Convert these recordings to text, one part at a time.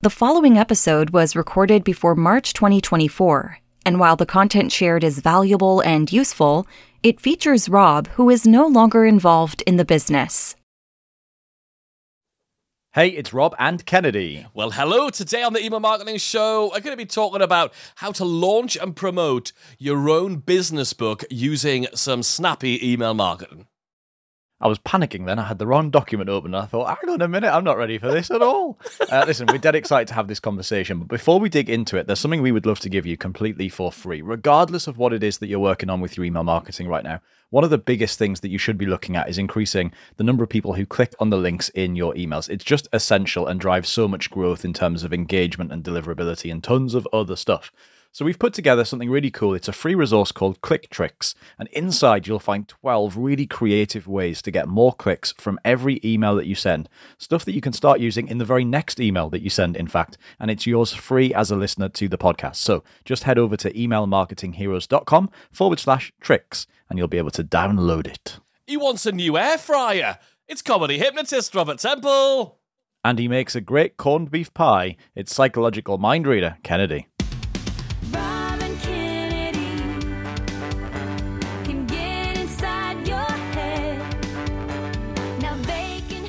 The following episode was recorded before March 2024, and while the content shared is valuable and useful, it features Rob, who is no longer involved in the business. Hey, it's Rob and Kennedy. Well, hello. Today on the Email Marketing Show, we're going to be talking about how to launch and promote your own business book using some snappy email marketing. I was panicking then. I had the wrong document open. And I thought, hang on a minute, I'm not ready for this at all. uh, listen, we're dead excited to have this conversation. But before we dig into it, there's something we would love to give you completely for free, regardless of what it is that you're working on with your email marketing right now. One of the biggest things that you should be looking at is increasing the number of people who click on the links in your emails. It's just essential and drives so much growth in terms of engagement and deliverability and tons of other stuff. So we've put together something really cool. It's a free resource called Click Tricks, and inside you'll find 12 really creative ways to get more clicks from every email that you send. Stuff that you can start using in the very next email that you send, in fact, and it's yours free as a listener to the podcast. So just head over to emailmarketingheroes.com forward slash tricks, and you'll be able to download it. He wants a new air fryer. It's comedy hypnotist Robert Temple. And he makes a great corned beef pie. It's psychological mind reader, Kennedy.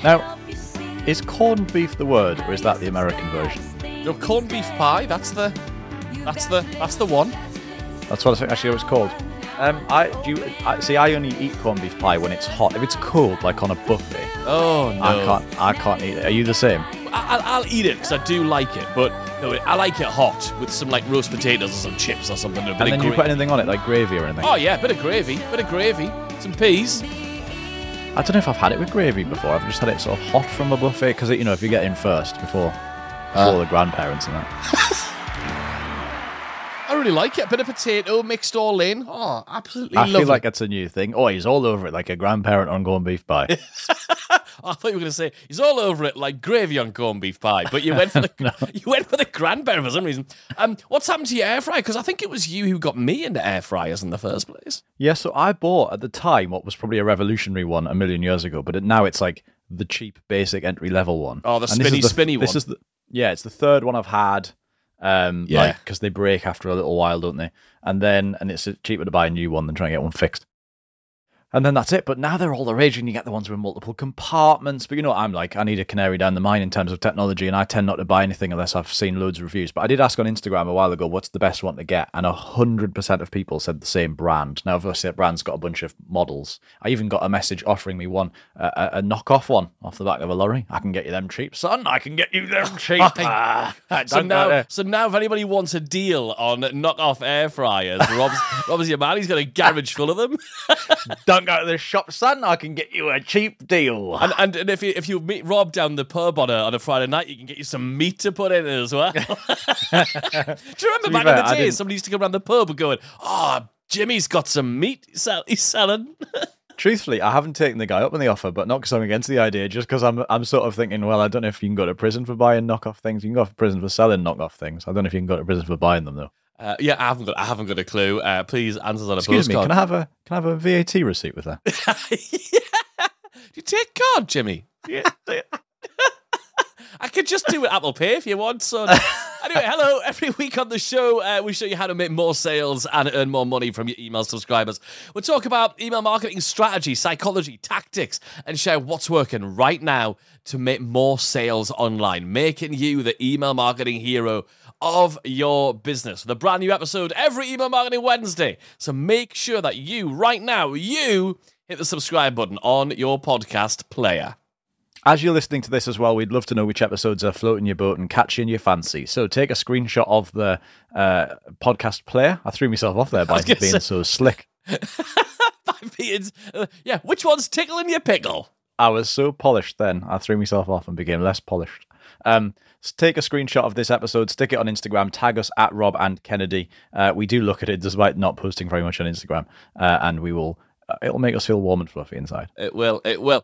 Now, help you see Is corned beef the word, or is that the American version? Your corned beef pie. That's the. That's the. That's the one. That's what it's actually what it's called. Um, I do. You, I, see, I only eat corned beef pie when it's hot. If it's cold, like on a buffet, Oh no. I can't. I can't eat it. Are you the same? I, I'll, I'll eat it because I do like it, but no, I like it hot with some like roast potatoes or some chips or something. A bit And then you put anything on it, like gravy or anything. Oh yeah, a bit of gravy, A bit of gravy, some peas. I don't know if I've had it with gravy before. I've just had it sort of hot from a buffet because you know if you get in first before uh. before the grandparents and that. I really like it. A bit of potato mixed all in. Oh, absolutely I feel like it's a new thing. Oh, he's all over it like a grandparent on corned beef pie. I thought you were going to say he's all over it like gravy on corned beef pie, but you went for the you went for the grandparent for some reason. Um, what's happened to your air fryer? Because I think it was you who got me into air fryers in the first place. yeah, so I bought at the time what was probably a revolutionary one a million years ago, but it, now it's like the cheap, basic entry level one. Oh, the And this is spinny, the- spinny This one. is the yeah, it's the third one I've had. Um, Yeah. because they break after a little while, don't they? And then and it's cheaper to buy a new one than try and get one fixed. And then that's it. But now they're all the rage, and you get the ones with multiple compartments. But you know what I'm like? I need a canary down the mine in terms of technology, and I tend not to buy anything unless I've seen loads of reviews. But I did ask on Instagram a while ago, what's the best one to get? And 100% of people said the same brand. Now, obviously, that brand's got a bunch of models. I even got a message offering me one, uh, a, a knockoff one off the back of a lorry. I can get you them cheap, son. I can get you them cheap. Ah, So now, so now, if anybody wants a deal on knockoff air fryers, Rob's, Rob's your man. He's got a garage full of them. Don't go to the shop, son. I can get you a cheap deal. And, and, and if you if you meet Rob down the pub on a, on a Friday night, you can get you some meat to put in it as well. Do you remember back fair, in the day, somebody used to come around the pub and going, "Oh, Jimmy's got some meat he's selling." Truthfully, I haven't taken the guy up on the offer, but not because I'm against the idea, just because I'm I'm sort of thinking, well, I don't know if you can go to prison for buying knockoff things. You can go to prison for selling knockoff things. I don't know if you can go to prison for buying them though. Uh, yeah, I haven't got I haven't got a clue. Uh, please answer on a Excuse me, can I have a can I have a VAT receipt with that? Do you take card, Jimmy? I could just do it Apple Pay if you want, son. anyway, hello. Every week on the show, uh, we show you how to make more sales and earn more money from your email subscribers. We'll talk about email marketing strategy, psychology, tactics, and share what's working right now to make more sales online, making you the email marketing hero of your business. With a brand new episode every email marketing Wednesday. So make sure that you, right now, you hit the subscribe button on your podcast player. As you're listening to this as well, we'd love to know which episodes are floating your boat and catching your fancy. So take a screenshot of the uh, podcast player. I threw myself off there by being say- so slick. By being, uh, yeah, which one's tickling your pickle? I was so polished then. I threw myself off and became less polished. Um, take a screenshot of this episode, stick it on Instagram, tag us at Rob and Kennedy. Uh, we do look at it despite not posting very much on Instagram, uh, and we will. Uh, it'll make us feel warm and fluffy inside. It will, it will.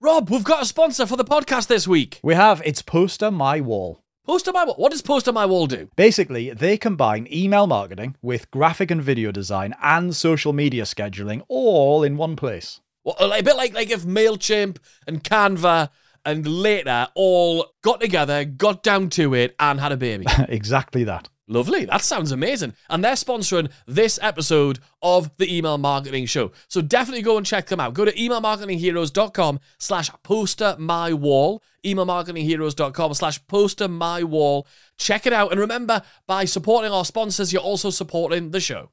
Rob, we've got a sponsor for the podcast this week. We have it's Poster My Wall. Poster My Wall. What does Poster My Wall do? Basically, they combine email marketing with graphic and video design and social media scheduling all in one place. Well, a bit like like if Mailchimp and Canva and later all got together, got down to it, and had a baby. exactly that. Lovely. That sounds amazing. And they're sponsoring this episode of the Email Marketing Show. So definitely go and check them out. Go to emailmarketingheroes.com slash poster my wall. Emailmarketingheroes.com slash poster my wall. Check it out. And remember, by supporting our sponsors, you're also supporting the show.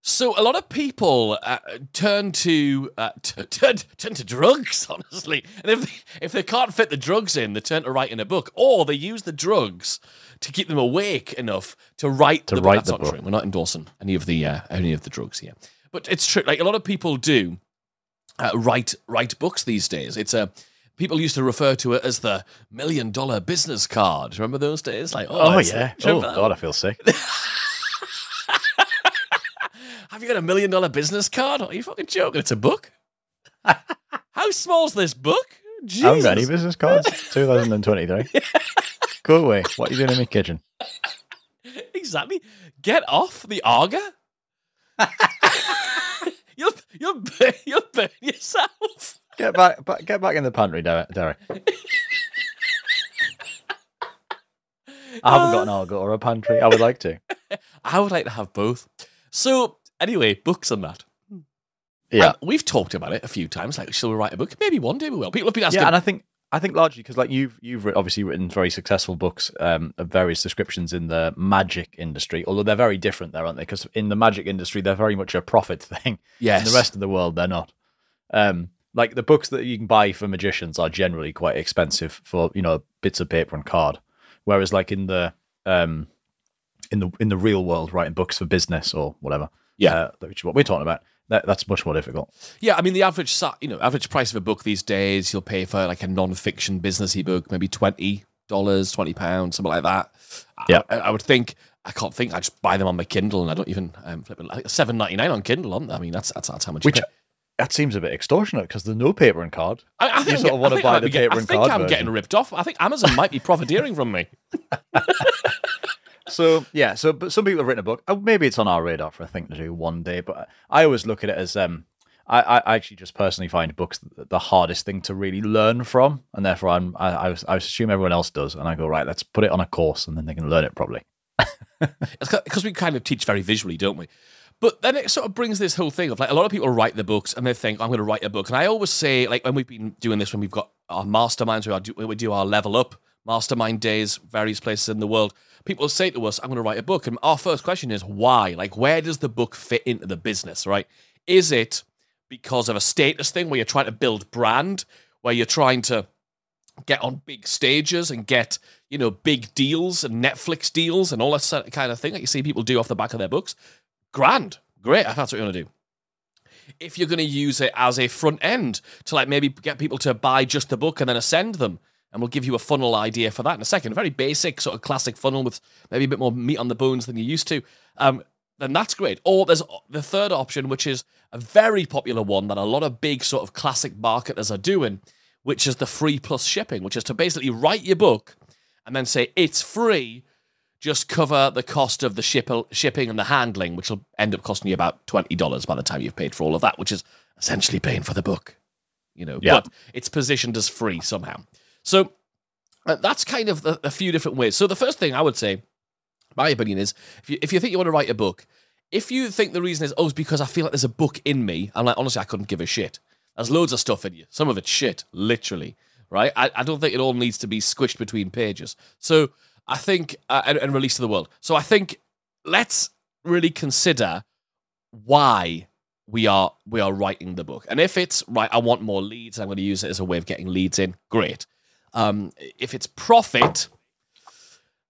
So a lot of people uh, turn to uh, t- turn, turn to drugs, honestly, and if they, if they can't fit the drugs in, they turn to writing a book, or they use the drugs to keep them awake enough to write To the write book. That's the not book. true. We're not endorsing any of the uh, any of the drugs here, but it's true. Like a lot of people do uh, write write books these days. It's a people used to refer to it as the million dollar business card. Remember those days? Like, oh, Oh, yeah. Oh god, I feel sick. Have you got a million dollar business card? Are you fucking joking? It's a book. How small's this book? Jesus. I haven't got any business cards. 2023. Go away. What are you doing in my kitchen? Exactly. Get off the Aga. you'll you'll burn, you'll burn yourself. Get back, back get back in the pantry, Derek. I haven't got an uh, Argo or a pantry. I would like to. I would like to have both. So anyway, books and that. Yeah. Um, we've talked about it a few times. Like, shall we write a book? Maybe one day we will. People have been asking. Yeah, and I think I think largely because like you've you've obviously written very successful books um, of various descriptions in the magic industry, although they're very different there, aren't they? Because in the magic industry, they're very much a profit thing. yes. In the rest of the world, they're not. Um, like the books that you can buy for magicians are generally quite expensive for you know bits of paper and card, whereas like in the um, in the in the real world, writing books for business or whatever, Yeah. uh, which is what we're talking about, that, that's much more difficult. Yeah, I mean the average, you know, average price of a book these days, you'll pay for like a non-fiction businessy book, maybe twenty dollars, twenty pounds, something like that. I- Yeah. I, I would think. I can't think. I just buy them on my Kindle, and I don't even um, flip it. I seven ninety nine on Kindle. On I mean, that's that's, that's how much. Which pay. that seems a bit extortionate because there's no paper and card. I, I think you sort of wanna buy the be get- paper I and think card I'm version. getting ripped off. I think Amazon might be profiteering from me. So yeah, so but some people have written a book. Oh, maybe it's on our radar for a thing to do one day. But I always look at it as um, I, I actually just personally find books the, hardest thing to really learn from, and therefore I'm I, I, I assume everyone else does, and I go right, let's put it on a course, and then they can learn it properly. because we kind of teach very visually, don't we? But then it sort of brings this whole thing of like a lot of people write the books and they think I'm going to write a book, and I always say like when we've been doing this, when we've got our masterminds, we do our level up mastermind days, various places in the world, people say to us, "I'm going to write a book," and our first question is why? Like, where does the book fit into the business? Right? Is it because of a status thing where you're trying to build brand, where you're trying to get on big stages and get you know big deals and Netflix deals and all that kind of thing that you see people do off the back of their books. Grand, great. That's what you want to do. If you're going to use it as a front end to like maybe get people to buy just the book and then ascend them, and we'll give you a funnel idea for that in a second. A very basic sort of classic funnel with maybe a bit more meat on the bones than you used to. Um, then that's great. Or there's the third option, which is a very popular one that a lot of big sort of classic marketers are doing, which is the free plus shipping, which is to basically write your book and then say it's free, just cover the cost of the ship- shipping and the handling, which will end up costing you about twenty dollars by the time you've paid for all of that, which is essentially paying for the book. You know, Yeah. but it's positioned as free somehow. So uh, that's kind of the, a few different ways. So the first thing I would say, my opinion is, if you if you think you want to write a book, if you think the reason is oh, it's because I feel like there's a book in me, I'm like honestly, I couldn't give a shit. There's loads of stuff in you. Some of it's shit, literally. Right? I, I don't think it all needs to be squished between pages. So I think uh, and, and released to the world. So I think let's really consider why we are we are writing the book. And if it's right, I want more leads. I'm going to use it as a way of getting leads in. Great. Um, if it's profit,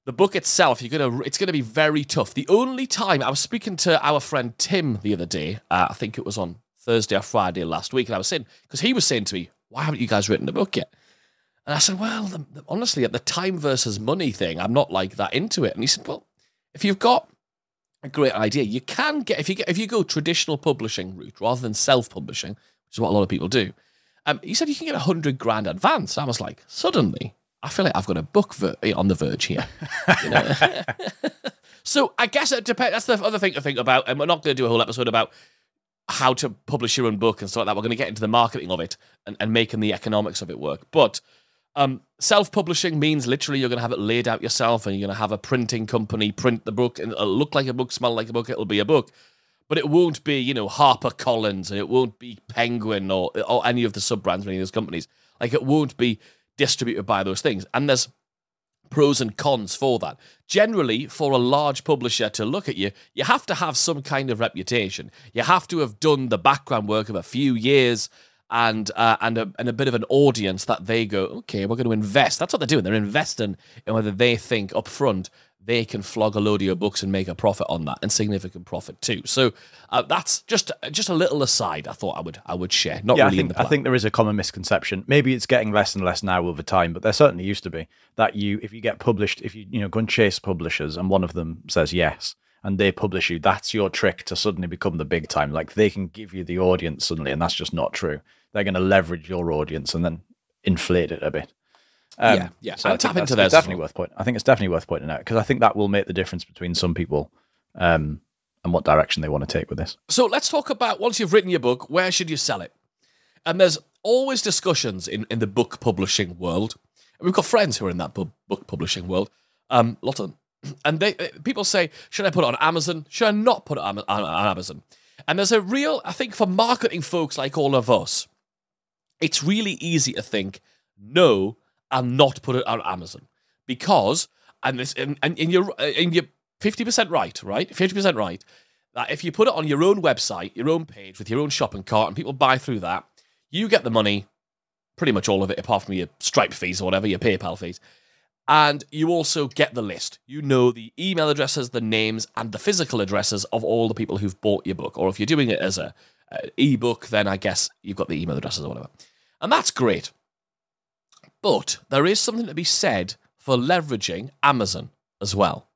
the book itself, you're gonna it's gonna be very tough. The only time I was speaking to our friend Tim the other day, uh, I think it was on Thursday or Friday last week, and I was saying because he was saying to me, "Why haven't you guys written a book yet?" And I said, "Well, the, the- honestly, at the time versus money thing, I'm not like that into it." And he said, "Well, if you've got a great idea, you can get if you get if you go traditional publishing route rather than self publishing, which is what a lot of people do." Um, he said you can get a hundred grand advance. I was like, suddenly, I feel like I've got a book ver- on the verge here. You know? so I guess it depends. That's the other thing to think about. And we're not going to do a whole episode about how to publish your own book and stuff like that. We're going to get into the marketing of it and, and making the economics of it work. But Um, self-publishing means literally you're going to have it laid out yourself, and you're going to have a printing company print the book, and it'll look like a book, smell like a book. It'll be a book, but it won't be you know Harper Collins, and it won't be Penguin or or any of the sub brands of any of those companies. Like it won't be distributed by those things, and there's pros and cons for that. Generally, for a large publisher to look at you, you have to have some kind of reputation. You have to have done the background work of a few years and uh, and a, and a bit of an audience that they go, okay, we're going to invest. That's what they're doing. They're investing in whether they think up front they can flog a load of your books and make a profit on that, and significant profit too. So uh, that's just just a little aside. I thought I would I would share. Not yeah, really I in think the I think there is a common misconception. Maybe it's getting less and less now over time, but there certainly used to be that you, if you get published, if you you know go and chase publishers, and one of them says yes, and they publish you, that's your trick to suddenly become the big time. Like they can give you the audience suddenly, and that's just not true. They're going to leverage your audience and then inflate it a bit. Um, Yeah, yeah. So And I think tap into theirs definitely worth point. I think it's definitely worth pointing out because I think that will make the difference between some people um, and what direction they want to take with this. So let's talk about once you've written your book, where should you sell it? And there's always discussions in, in the book publishing world. And we've got friends who are in that bu- book publishing world, um, a lot of them. And they uh, people say, should I put it on Amazon? Should I not put it on, on, on Amazon? And there's a real, I think, for marketing folks like all of us, it's really easy to think no and not put it on Amazon because and this and, and, and you're and you're fifty percent right, right? Fifty percent right. That if you put it on your own website, your own page with your own shopping cart, and people buy through that, you get the money, pretty much all of it, apart from your Stripe fees or whatever, your PayPal fees. And you also get the list. You know the email addresses, the names, and the physical addresses of all the people who've bought your book. Or if you're doing it as a, a ebook, then I guess you've got the email addresses or whatever. And that's great. But there is something to be said for leveraging Amazon as well.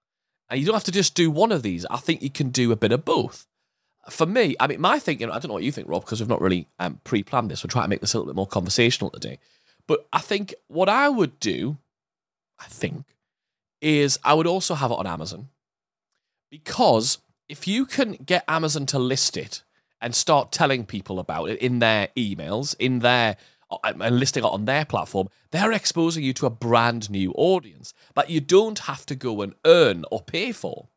And you don't have to just do one of these. I think you can do a bit of both. For me, I mean, my thinking, I don't know what you think, Rob, because we've not really um, pre planned this. We're trying to make this a little bit more conversational today. But I think what I would do, I think, is I would also have it on Amazon. Because if you can get Amazon to list it and start telling people about it in their emails, in their and listing it on their platform, they're exposing you to a brand new audience that you don't have to go and earn or pay for.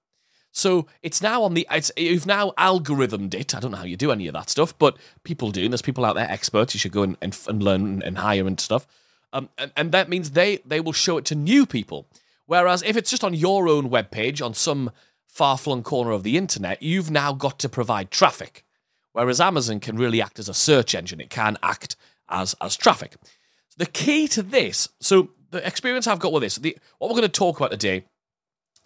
So it's now on the it's you've now algorithmed it. I don't know how you do any of that stuff, but people do. And there's people out there experts. You should go and, and, and learn and hire and stuff. Um, and, and that means they they will show it to new people. Whereas if it's just on your own webpage on some far flung corner of the internet, you've now got to provide traffic. Whereas Amazon can really act as a search engine. It can act as as traffic. The key to this, so the experience I've got with this, the, what we're going to talk about today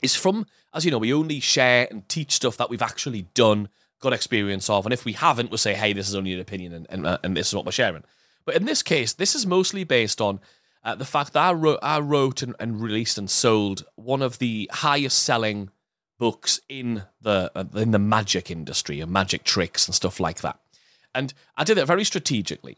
is from, as you know, we only share and teach stuff that we've actually done, got experience of, and if we haven't, we'll say, hey, this is only an opinion, and and, uh, and this is what we're sharing. But in this case, this is mostly based on uh, the fact that I wrote, I wrote and, and released and sold one of the highest selling books in the uh, in the magic industry and magic tricks and stuff like that. And I did it very strategically.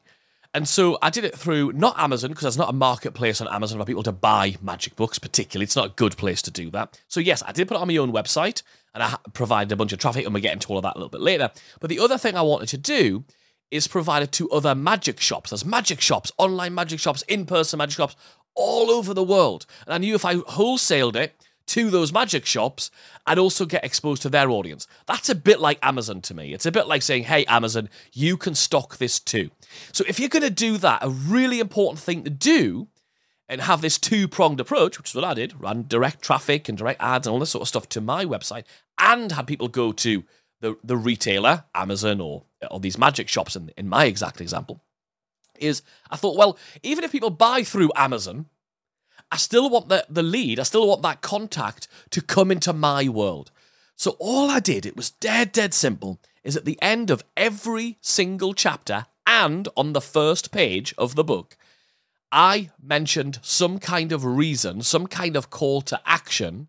And so I did it through not Amazon because there's not a marketplace on Amazon for people to buy magic books, particularly. It's not a good place to do that. So yes, I did put it on my own website and I provided a bunch of traffic, and we'll get into all of that a little bit later. But the other thing I wanted to do is provide it to other magic shops. There's magic shops, online magic shops, in-person magic shops all over the world. And I knew if I wholesaled it to those magic shops, I'd also get exposed to their audience. That's a bit like Amazon to me. It's a bit like saying, hey, Amazon, you can stock this too. So if you're going to do that, a really important thing to do and have this two pronged approach, which is what I did, ran direct traffic and direct ads and all this sort of stuff to my website, and had people go to the, the retailer, Amazon or, or these magic shops in, in my exact example, is I thought, well, even if people buy through Amazon, I still want the, the lead, I still want that contact to come into my world. So all I did, it was dead, dead simple, is at the end of every single chapter and on the first page of the book, I mentioned some kind of reason, some kind of call to action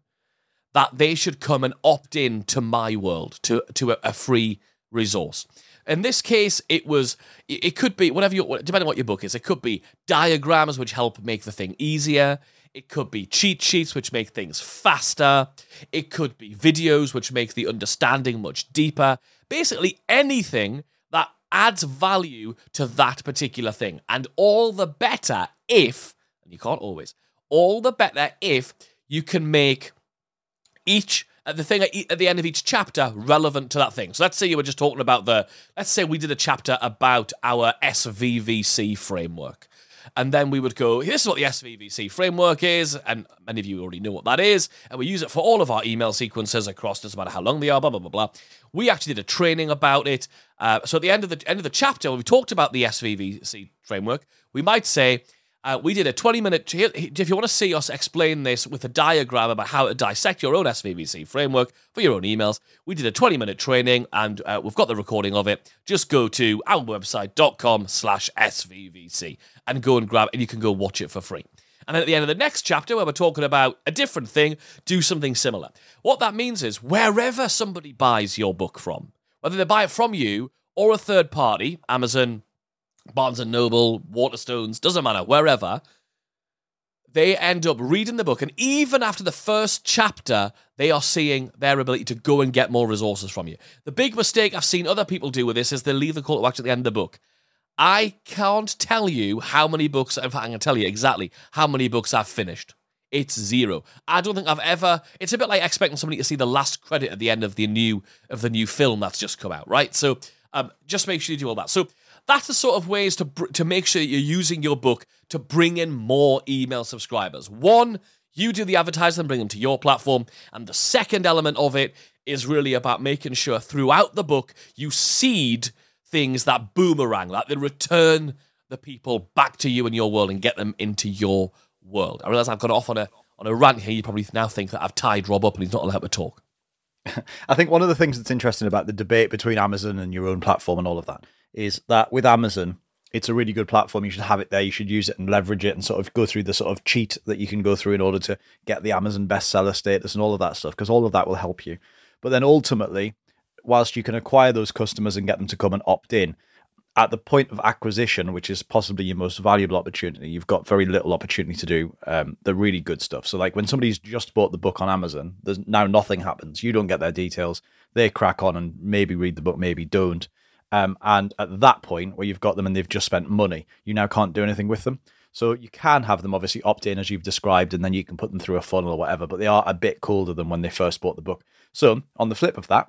that they should come and opt in to my world, to, to a, a free resource. In this case, it was, it could be whatever you, depending on what your book is, it could be diagrams which help make the thing easier. It could be cheat sheets which make things faster. It could be videos which make the understanding much deeper. Basically, anything that adds value to that particular thing. And all the better if and you can't always, all the better if you can make each uh, the thing at, at the end of each chapter relevant to that thing. So let's say you were just talking about the. Let's say we did a chapter about our SVVC framework. And then we would go, this is what the SVVC framework is, and many of you already know what that is, and we use it for all of our email sequences across, doesn't matter how long they are, blah blah blah blah. We actually did a training about it. Uh, so at the end of the end of the chapter, when we talked about the SVVC framework, we might say, uh, we did a 20 minute. If you want to see us explain this with a diagram about how to dissect your own SVVC framework for your own emails, we did a 20 minute training and uh, we've got the recording of it. Just go to our website.com slash SVVC and go and grab it, and you can go watch it for free. And then at the end of the next chapter, where we're talking about a different thing, do something similar. What that means is wherever somebody buys your book from, whether they buy it from you or a third party, Amazon, Barnes and Noble, Waterstones, doesn't matter, wherever, they end up reading the book. And even after the first chapter, they are seeing their ability to go and get more resources from you. The big mistake I've seen other people do with this is they leave the call to action at the end of the book. I can't tell you how many books, in fact, I can tell you exactly how many books I've finished. It's zero. I don't think I've ever. It's a bit like expecting somebody to see the last credit at the end of the new of the new film that's just come out, right? So, um, just make sure you do all that. So, that's the sort of ways to br- to make sure you're using your book to bring in more email subscribers. One, you do the advertising bring them to your platform, and the second element of it is really about making sure throughout the book you seed things that boomerang, that they return the people back to you and your world and get them into your world. I realize I've gone off on a on a rant here. You probably now think that I've tied Rob up and he's not allowed to talk. I think one of the things that's interesting about the debate between Amazon and your own platform and all of that is that with Amazon, it's a really good platform. You should have it there. You should use it and leverage it and sort of go through the sort of cheat that you can go through in order to get the Amazon bestseller status and all of that stuff, because all of that will help you. But then ultimately, whilst you can acquire those customers and get them to come and opt in, at the point of acquisition, which is possibly your most valuable opportunity, you've got very little opportunity to do um, the really good stuff. So, like when somebody's just bought the book on Amazon, there's now nothing happens. You don't get their details. They crack on and maybe read the book, maybe don't. Um, and at that point, where you've got them and they've just spent money, you now can't do anything with them. So you can have them obviously opt in as you've described, and then you can put them through a funnel or whatever. But they are a bit colder than when they first bought the book. So on the flip of that,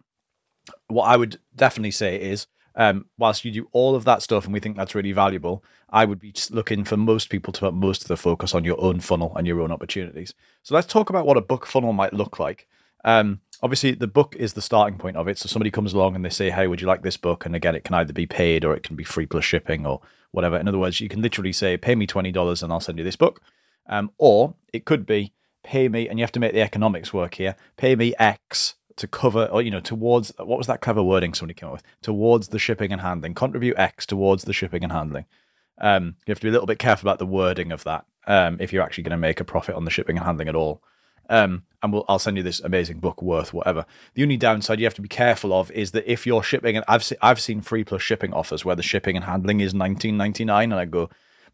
what I would definitely say is, um, whilst you do all of that stuff and we think that's really valuable, I would be looking for most people to put most of the focus on your own funnel and your own opportunities. So let's talk about what a book funnel might look like. Um, obviously, the book is the starting point of it. So somebody comes along and they say, "Hey, would you like this book?" And again, it can either be paid or it can be free plus shipping or whatever. In other words, you can literally say, "Pay me twenty dollars and I'll send you this book," um, or it could be, "Pay me," and you have to make the economics work here. Pay me X to cover, or you know, towards what was that clever wording somebody came up with? Towards the shipping and handling. Contribute X towards the shipping and handling. Um, you have to be a little bit careful about the wording of that um, if you're actually going to make a profit on the shipping and handling at all. Um, and we'll, I'll send you this amazing book worth whatever. The only downside you have to be careful of is that if you're shipping, and I've se- I've seen free plus shipping offers where the shipping and handling is 19.99, and I go,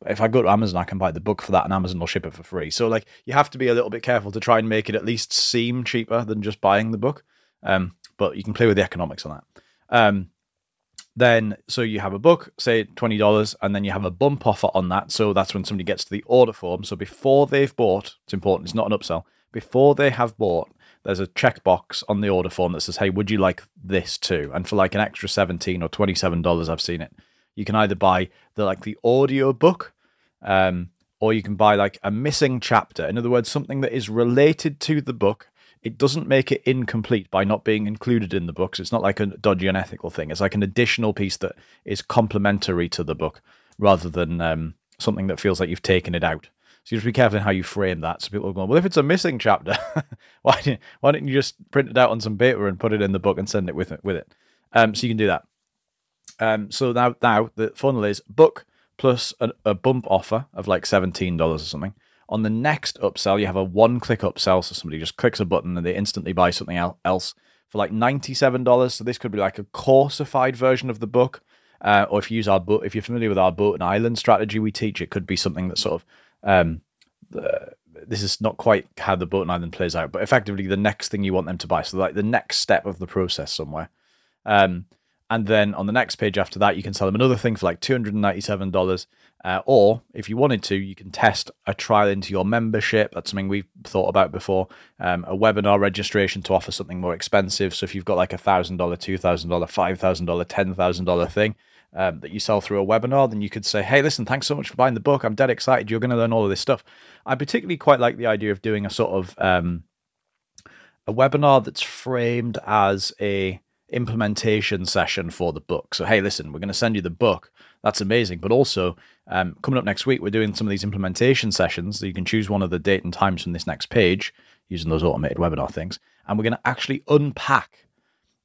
if I go to Amazon, I can buy the book for that, and Amazon will ship it for free. So like you have to be a little bit careful to try and make it at least seem cheaper than just buying the book. Um, but you can play with the economics on that. Um, then so you have a book say $20 and then you have a bump offer on that so that's when somebody gets to the order form so before they've bought it's important it's not an upsell before they have bought there's a checkbox on the order form that says hey would you like this too and for like an extra 17 or $27 i've seen it you can either buy the like the audio book um, or you can buy like a missing chapter in other words something that is related to the book it doesn't make it incomplete by not being included in the books. It's not like a dodgy unethical thing. It's like an additional piece that is complementary to the book rather than um, something that feels like you've taken it out. So you just be careful in how you frame that. So people are going, well, if it's a missing chapter, why didn't why didn't you just print it out on some paper and put it in the book and send it with it with it? Um, so you can do that. Um, so now now the funnel is book plus a, a bump offer of like seventeen dollars or something. On the next upsell, you have a one-click upsell, so somebody just clicks a button and they instantly buy something else for like ninety-seven dollars. So this could be like a coursified version of the book, uh, or if you use our boat, if you're familiar with our boat and island strategy we teach, it could be something that sort of um, this is not quite how the boat and island plays out, but effectively the next thing you want them to buy. So like the next step of the process somewhere. Um, And then on the next page after that, you can sell them another thing for like $297. Uh, or if you wanted to, you can test a trial into your membership. That's something we've thought about before. Um, a webinar registration to offer something more expensive. So if you've got like a $1,000, $2,000, $5,000, $10,000 thing um, that you sell through a webinar, then you could say, hey, listen, thanks so much for buying the book. I'm dead excited. You're going to learn all of this stuff. I particularly quite like the idea of doing a sort of um, a webinar that's framed as a implementation session for the book. So, hey, listen, we're going to send you the book. That's amazing. But also, um, coming up next week, we're doing some of these implementation sessions. So you can choose one of the date and times from this next page using those automated webinar things. And we're going to actually unpack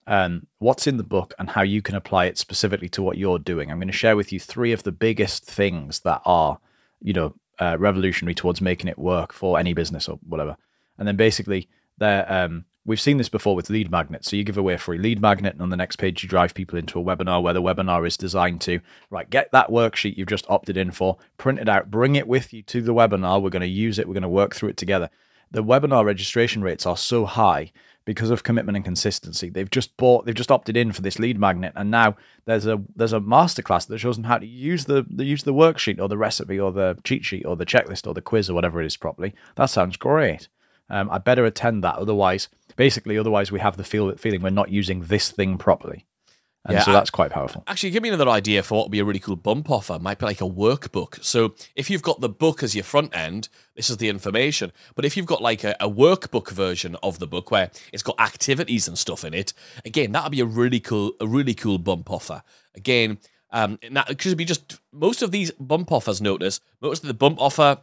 um, what's in the book and how you can apply it specifically to what you're doing. I'm going to share with you three of the biggest things that are, you know, uh, revolutionary towards making it work for any business or whatever. And then basically, there um, we've seen this before with lead magnets. So you give away a free lead magnet, and on the next page, you drive people into a webinar where the webinar is designed to right get that worksheet you've just opted in for, print it out, bring it with you to the webinar. We're going to use it. We're going to work through it together. The webinar registration rates are so high because of commitment and consistency. They've just bought, they've just opted in for this lead magnet, and now there's a there's a masterclass that shows them how to use the, the use the worksheet or the recipe or the cheat sheet or the checklist or the quiz or whatever it is properly. That sounds great. Um, I better attend that, otherwise, basically, otherwise we have the feel feeling we're not using this thing properly, and Yeah, so that's quite powerful. Actually, give me another idea for what would be a really cool bump offer. Might be like a workbook. So if you've got the book as your front end, this is the information. But if you've got like a, a workbook version of the book where it's got activities and stuff in it, again, that would be a really cool, a really cool bump offer. Again, um, that could be just most of these bump offers. Notice most of the bump offer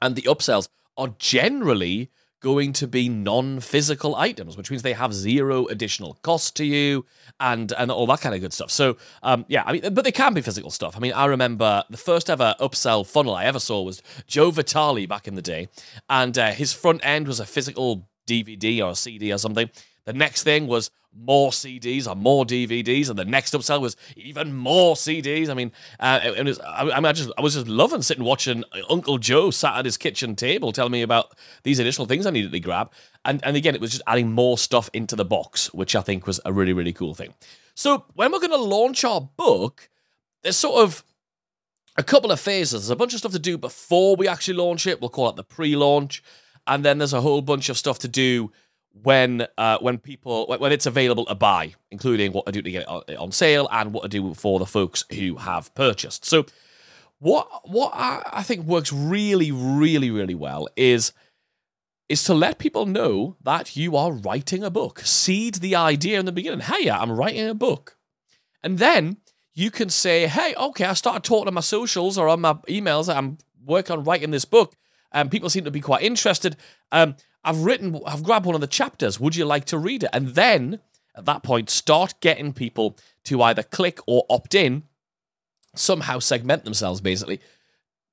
and the upsells are generally going to be non-physical items, which means they have zero additional cost to you and and all that kind of good stuff. So um, yeah, I mean, but they can be physical stuff. I mean, I remember the first ever upsell funnel I ever saw was Joe Vitale back in the day, and uh, his front end was a physical DVD or CD or something. The next thing was more CDs or more DVDs, and the next upsell was even more CDs. I mean, uh, it, was, I, I mean, I just I was just loving sitting watching Uncle Joe sat at his kitchen table telling me about these additional things I needed to grab, and and again, it was just adding more stuff into the box, which I think was a really really cool thing. So when we're going to launch our book, there's sort of a couple of phases. There's a bunch of stuff to do before we actually launch it. We'll call it the pre-launch, and then there's a whole bunch of stuff to do when uh, when people when it's available to buy, including what to do to get it on, on sale and what to do for the folks who have purchased. So, what what I, I think works really really really well is is to let people know that you are writing a book. Seed the idea in the beginning. Hey, I'm writing a book. And then you can say, hey, okay, I started talking on my socials or on my emails I'm working on writing this book. And people seem to be quite interested. Um, I've written, I've grabbed one of the chapters. Would you like to read it? And then at that point, start getting people to either click or opt in, somehow segment themselves basically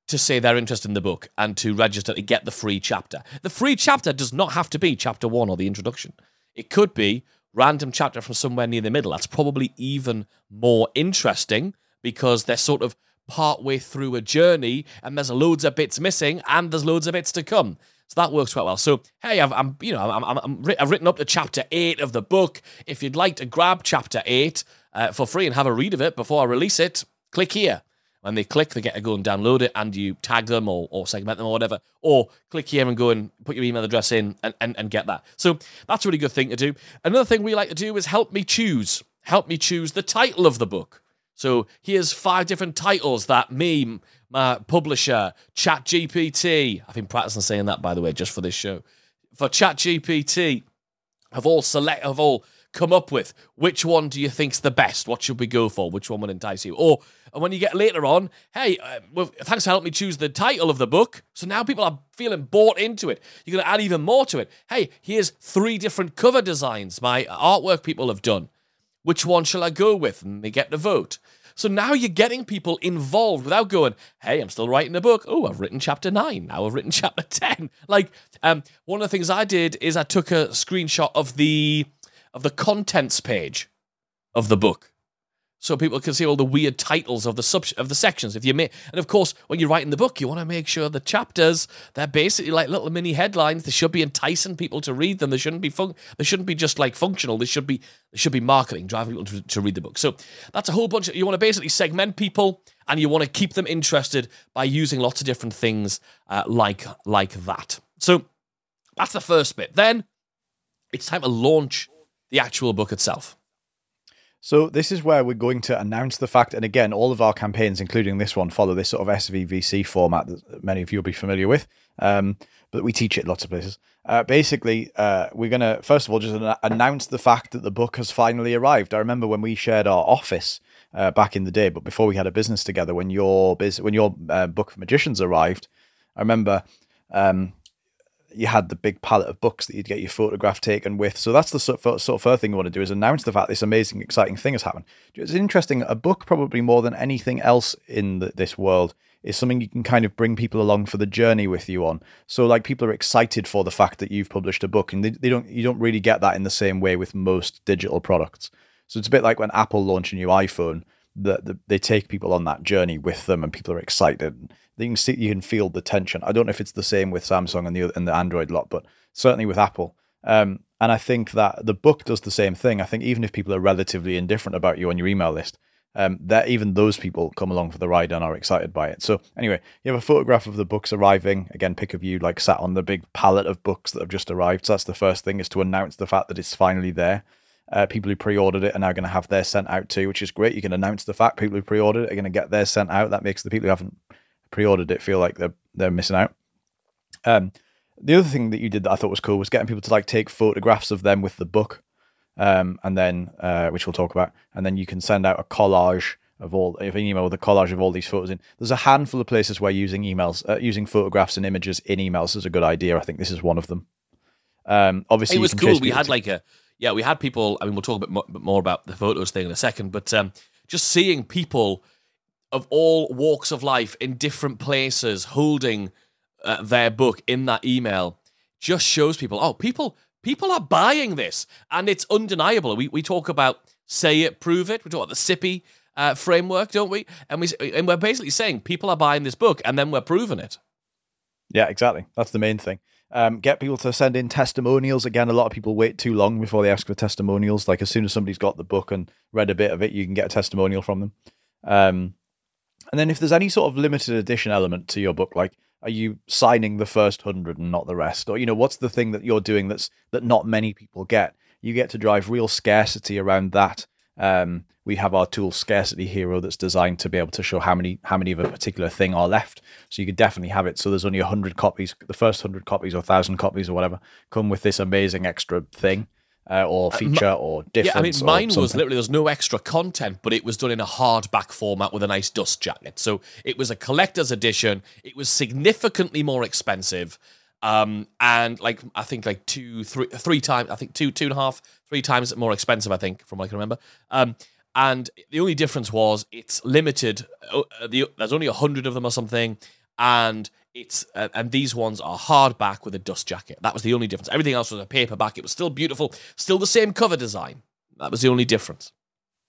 to say they're interested in the book and to register to get the free chapter. The free chapter does not have to be chapter one or the introduction. It could be random chapter from somewhere near the middle. That's probably even more interesting because they're sort of part way through a journey and there's loads of bits missing and there's loads of bits to come. So that works quite well. So hey, I've, I'm you know I'm, I'm, I'm, I've written up to chapter eight of the book. If you'd like to grab chapter eight uh, for free and have a read of it before I release it, click here. When they click, they get to go and download it, and you tag them or, or segment them or whatever. Or click here and go and put your email address in and, and, and get that. So that's a really good thing to do. Another thing we like to do is help me choose. Help me choose the title of the book. So here's five different titles that me, my publisher, ChatGPT, I've been practicing saying that by the way, just for this show, for ChatGPT, have all select have all come up with. Which one do you think's the best? What should we go for? Which one would entice you? Or and when you get later on, hey, uh, well, thanks for helping me choose the title of the book. So now people are feeling bought into it. You're going to add even more to it. Hey, here's three different cover designs my artwork people have done. Which one shall I go with? And they get to vote. So now you're getting people involved without going, hey, I'm still writing a book. Oh, I've written chapter nine. Now I've written chapter 10. Like, um, one of the things I did is I took a screenshot of the of the contents page of the book. So people can see all the weird titles of the sub of the sections. If you make, and of course, when you're writing the book, you want to make sure the chapters they're basically like little mini headlines. They should be enticing people to read them. They shouldn't be fun. They shouldn't be just like functional. They should be they should be marketing, driving people to, to read the book. So that's a whole bunch. Of, you want to basically segment people, and you want to keep them interested by using lots of different things uh, like like that. So that's the first bit. Then it's time to launch the actual book itself. So this is where we're going to announce the fact, and again, all of our campaigns, including this one, follow this sort of SVVC format that many of you will be familiar with. Um, but we teach it lots of places. Uh, basically, uh, we're going to first of all just an- announce the fact that the book has finally arrived. I remember when we shared our office uh, back in the day, but before we had a business together, when your biz- when your uh, book of magicians arrived, I remember um, you had the big pallet of books that you'd get your photograph taken with. So that's the sort of, sort of first thing you want to do is announce the fact this amazing, exciting thing has happened. It's interesting. A book, probably more than anything else in the, this world, is something you can kind of bring people along for the journey with you on. So like people are excited for the fact that you've published a book, and they, they don't you don't really get that in the same way with most digital products. So it's a bit like when Apple launched a new iPhone. That the, they take people on that journey with them, and people are excited. You can see, you can feel the tension. I don't know if it's the same with Samsung and the and the Android lot, but certainly with Apple. Um, and I think that the book does the same thing. I think even if people are relatively indifferent about you on your email list, um, that even those people come along for the ride and are excited by it. So anyway, you have a photograph of the books arriving. Again, pick of you like sat on the big pallet of books that have just arrived. So that's the first thing is to announce the fact that it's finally there. Uh, people who pre-ordered it are now going to have their sent out too, which is great. You can announce the fact people who pre-ordered it are going to get theirs sent out. That makes the people who haven't pre-ordered it feel like they're they're missing out. Um, the other thing that you did that I thought was cool was getting people to like take photographs of them with the book, um, and then uh, which we'll talk about, and then you can send out a collage of all if an email with a collage of all these photos in. There's a handful of places where using emails, uh, using photographs and images in emails is a good idea. I think this is one of them. Um, obviously, it was cool. We had to- like a yeah, we had people. I mean, we'll talk a bit mo- bit more about the photos thing in a second, but um, just seeing people of all walks of life in different places holding uh, their book in that email just shows people. Oh, people people are buying this, and it's undeniable. We we talk about say it, prove it. We talk about the sippy uh, framework, don't we? And we and we're basically saying people are buying this book, and then we're proving it. Yeah, exactly. That's the main thing. Um, get people to send in testimonials. Again, a lot of people wait too long before they ask for testimonials. Like as soon as somebody's got the book and read a bit of it, you can get a testimonial from them. Um, and then if there's any sort of limited edition element to your book, like are you signing the first hundred and not the rest, or you know what's the thing that you're doing that's that not many people get? You get to drive real scarcity around that. Um, we have our tool scarcity hero that's designed to be able to show how many how many of a particular thing are left. So you could definitely have it. So there's only hundred copies. The first hundred copies or thousand copies or whatever come with this amazing extra thing uh, or feature or difference. Yeah, I mean, mine was literally there's no extra content, but it was done in a hardback format with a nice dust jacket. So it was a collector's edition. It was significantly more expensive, um, and like I think like two, three, three times. I think two, two and a half, three times more expensive. I think from what I can remember. Um, and the only difference was it's limited. uh, the, there's only a hundred of them or something, and it's uh, and these ones are hardback with a dust jacket. That was the only difference. Everything else was a paperback. It was still beautiful, still the same cover design. That was the only difference.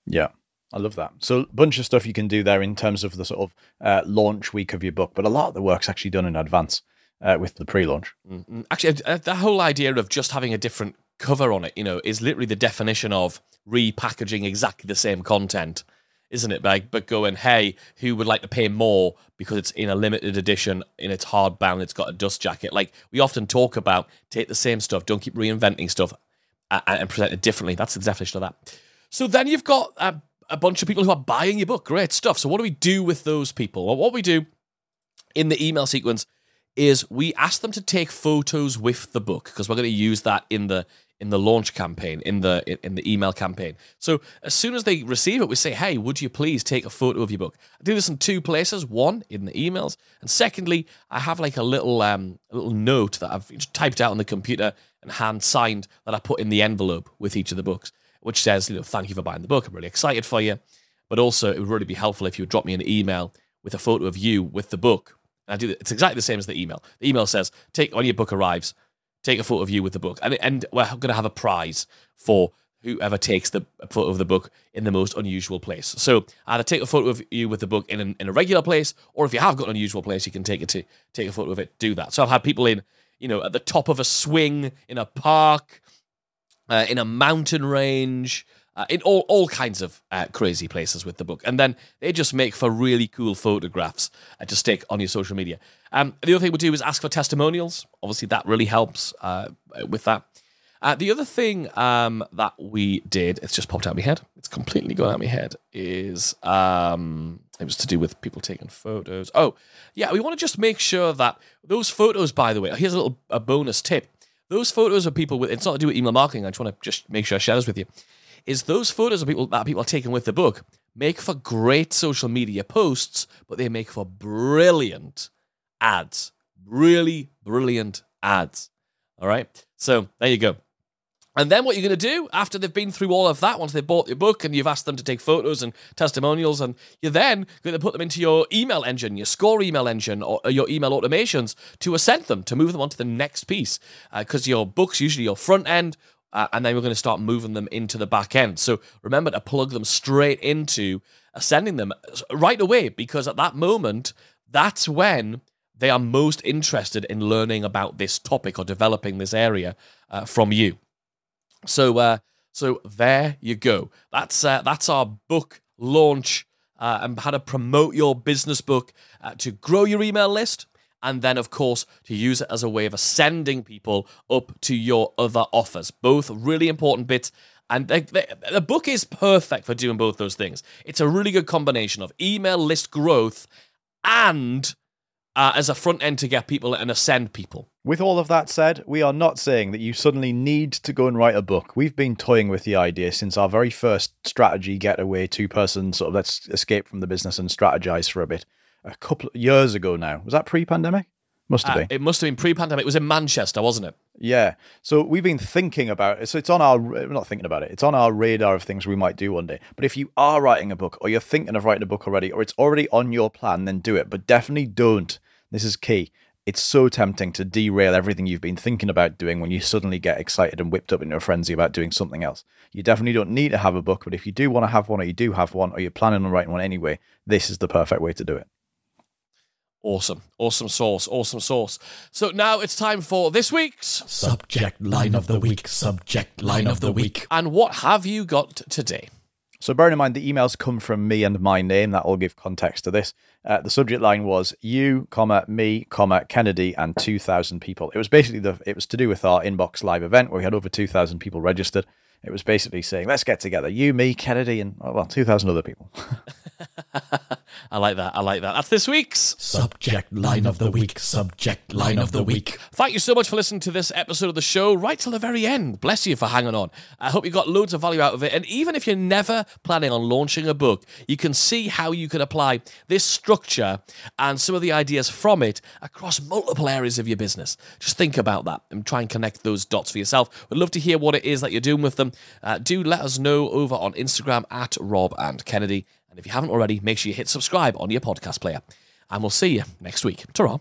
Yeah, I love that. So, a bunch of stuff you can do there in terms of the sort of uh, launch week of your book, but a lot of the work's actually done in advance uh, with the pre-launch. Mm, Actually, uh, the whole idea of just having a different cover on it, you know, is literally the definition of repackaging exactly the same content, isn't it? Like, but going, hey, who would like to pay more because it's in a limited edition, in its hardbound, it's got a dust jacket. Like we often talk about, take the same stuff, don't keep reinventing stuff, and, present it differently. That's the definition of that. So then you've got a, a bunch of people who are buying your book. Great stuff. So what do we do with those people? Well, what we do in the email sequence is we ask them to take photos with the book because we're going to use that in the in the launch campaign in the in, the email campaign. So as soon as they receive it, we say, "Hey, would you please take a photo of your book?" I do this in two places. One in the emails, and secondly, I have like a little um a little note that I've typed out on the computer and hand signed that I put in the envelope with each of the books, which says, "You know, thank you for buying the book. I'm really excited for you." But also, it would really be helpful if you would drop me an email with a photo of you with the book. And I do it's exactly the same as the email. The email says, "Take when your book arrives, take a photo of you with the book," and and we're going to have a prize for whoever takes the photo of the book in the most unusual place. So either take a photo of you with the book in, an, in a regular place, or if you have got an unusual place, you can take it to take a photo of it. Do that. So I've had people in, you know, at the top of a swing in a park, uh, in a mountain range, uh, in all all kinds of uh, crazy places with the book, and then they just make for really cool photographs uh, to stick on your social media. Um, the other thing we do is ask for testimonials. Obviously, that really helps uh, with that. Uh, the other thing um, that we did, it's just popped out of my head. It's completely gone out of my head. Is um, it was to do with people taking photos. Oh, yeah, we want to just make sure that those photos. By the way, here's a little a bonus tip. Those photos of people with it's not to do with email marketing. I just want to just make sure I share this with you. Is those photos of people that people are taking with the book make for great social media posts, but they make for brilliant ads. Really brilliant ads. All right. So there you go. And then what you're going to do after they've been through all of that, once they've bought your book and you've asked them to take photos and testimonials, and you're then going to put them into your email engine, your score email engine, or uh, your email automations to ascend them, to move them on to the next piece. Uh, because your book's usually your front end, uh, and then we're going to start moving them into the back end. So remember to plug them straight into ascending them right away, because at that moment, that's when they are most interested in learning about this topic or developing this area uh, from you. So, uh, so there you go. That's uh, that's our book launch uh, and how to promote your business book uh, to grow your email list, and then of course to use it as a way of ascending people up to your other offers. Both really important bits. And the, book is perfect for doing both those things. It's a really good combination of email list growth and uh, as a front end to get people and ascend people. With all of that said, we are not saying that you suddenly need to go and write a book. We've been toying with the idea since our very first strategy getaway, two person sort of let's escape from the business and strategize for a bit. A couple of years ago now. Was that pre pandemic? Must have Uh, been. it must have been pre-pandemic. It was in Manchester, wasn't it? Yeah. So we've been thinking about it. So it's on our, we're not thinking about it. It's on our radar of things we might do one day. But if you are writing a book or you're thinking of writing a book already or it's already on your plan, then do it. But definitely don't. This is key. It's so tempting to derail everything you've been thinking about doing when you suddenly get excited and whipped up into a frenzy about doing something else. You definitely don't need to have a book, but if you do want to have one or you do have one or you're planning on writing one anyway, this is the perfect way to do it. Awesome. Awesome sauce. Awesome sauce. So now it's time for this week's. Subject line of the week. Subject line of the week. And what have you got today? So bearing in mind the emails come from me and my name, that will give context to this. Uh, the subject line was you, comma me, comma Kennedy, and two thousand people. It was basically the it was to do with our inbox live event where we had over two thousand people registered. It was basically saying let's get together, you, me, Kennedy, and oh, well two thousand other people. I like that. I like that. That's this week's. Subject line of the week. Subject line of the week. Thank you so much for listening to this episode of the show right till the very end. Bless you for hanging on. I hope you got loads of value out of it. And even if you're never planning on launching a book, you can see how you can apply this structure and some of the ideas from it across multiple areas of your business. Just think about that and try and connect those dots for yourself. We'd love to hear what it is that you're doing with them. Uh, do let us know over on Instagram at Rob and Kennedy. And if you haven't already, make sure you hit subscribe on your podcast player. And we'll see you next week. ta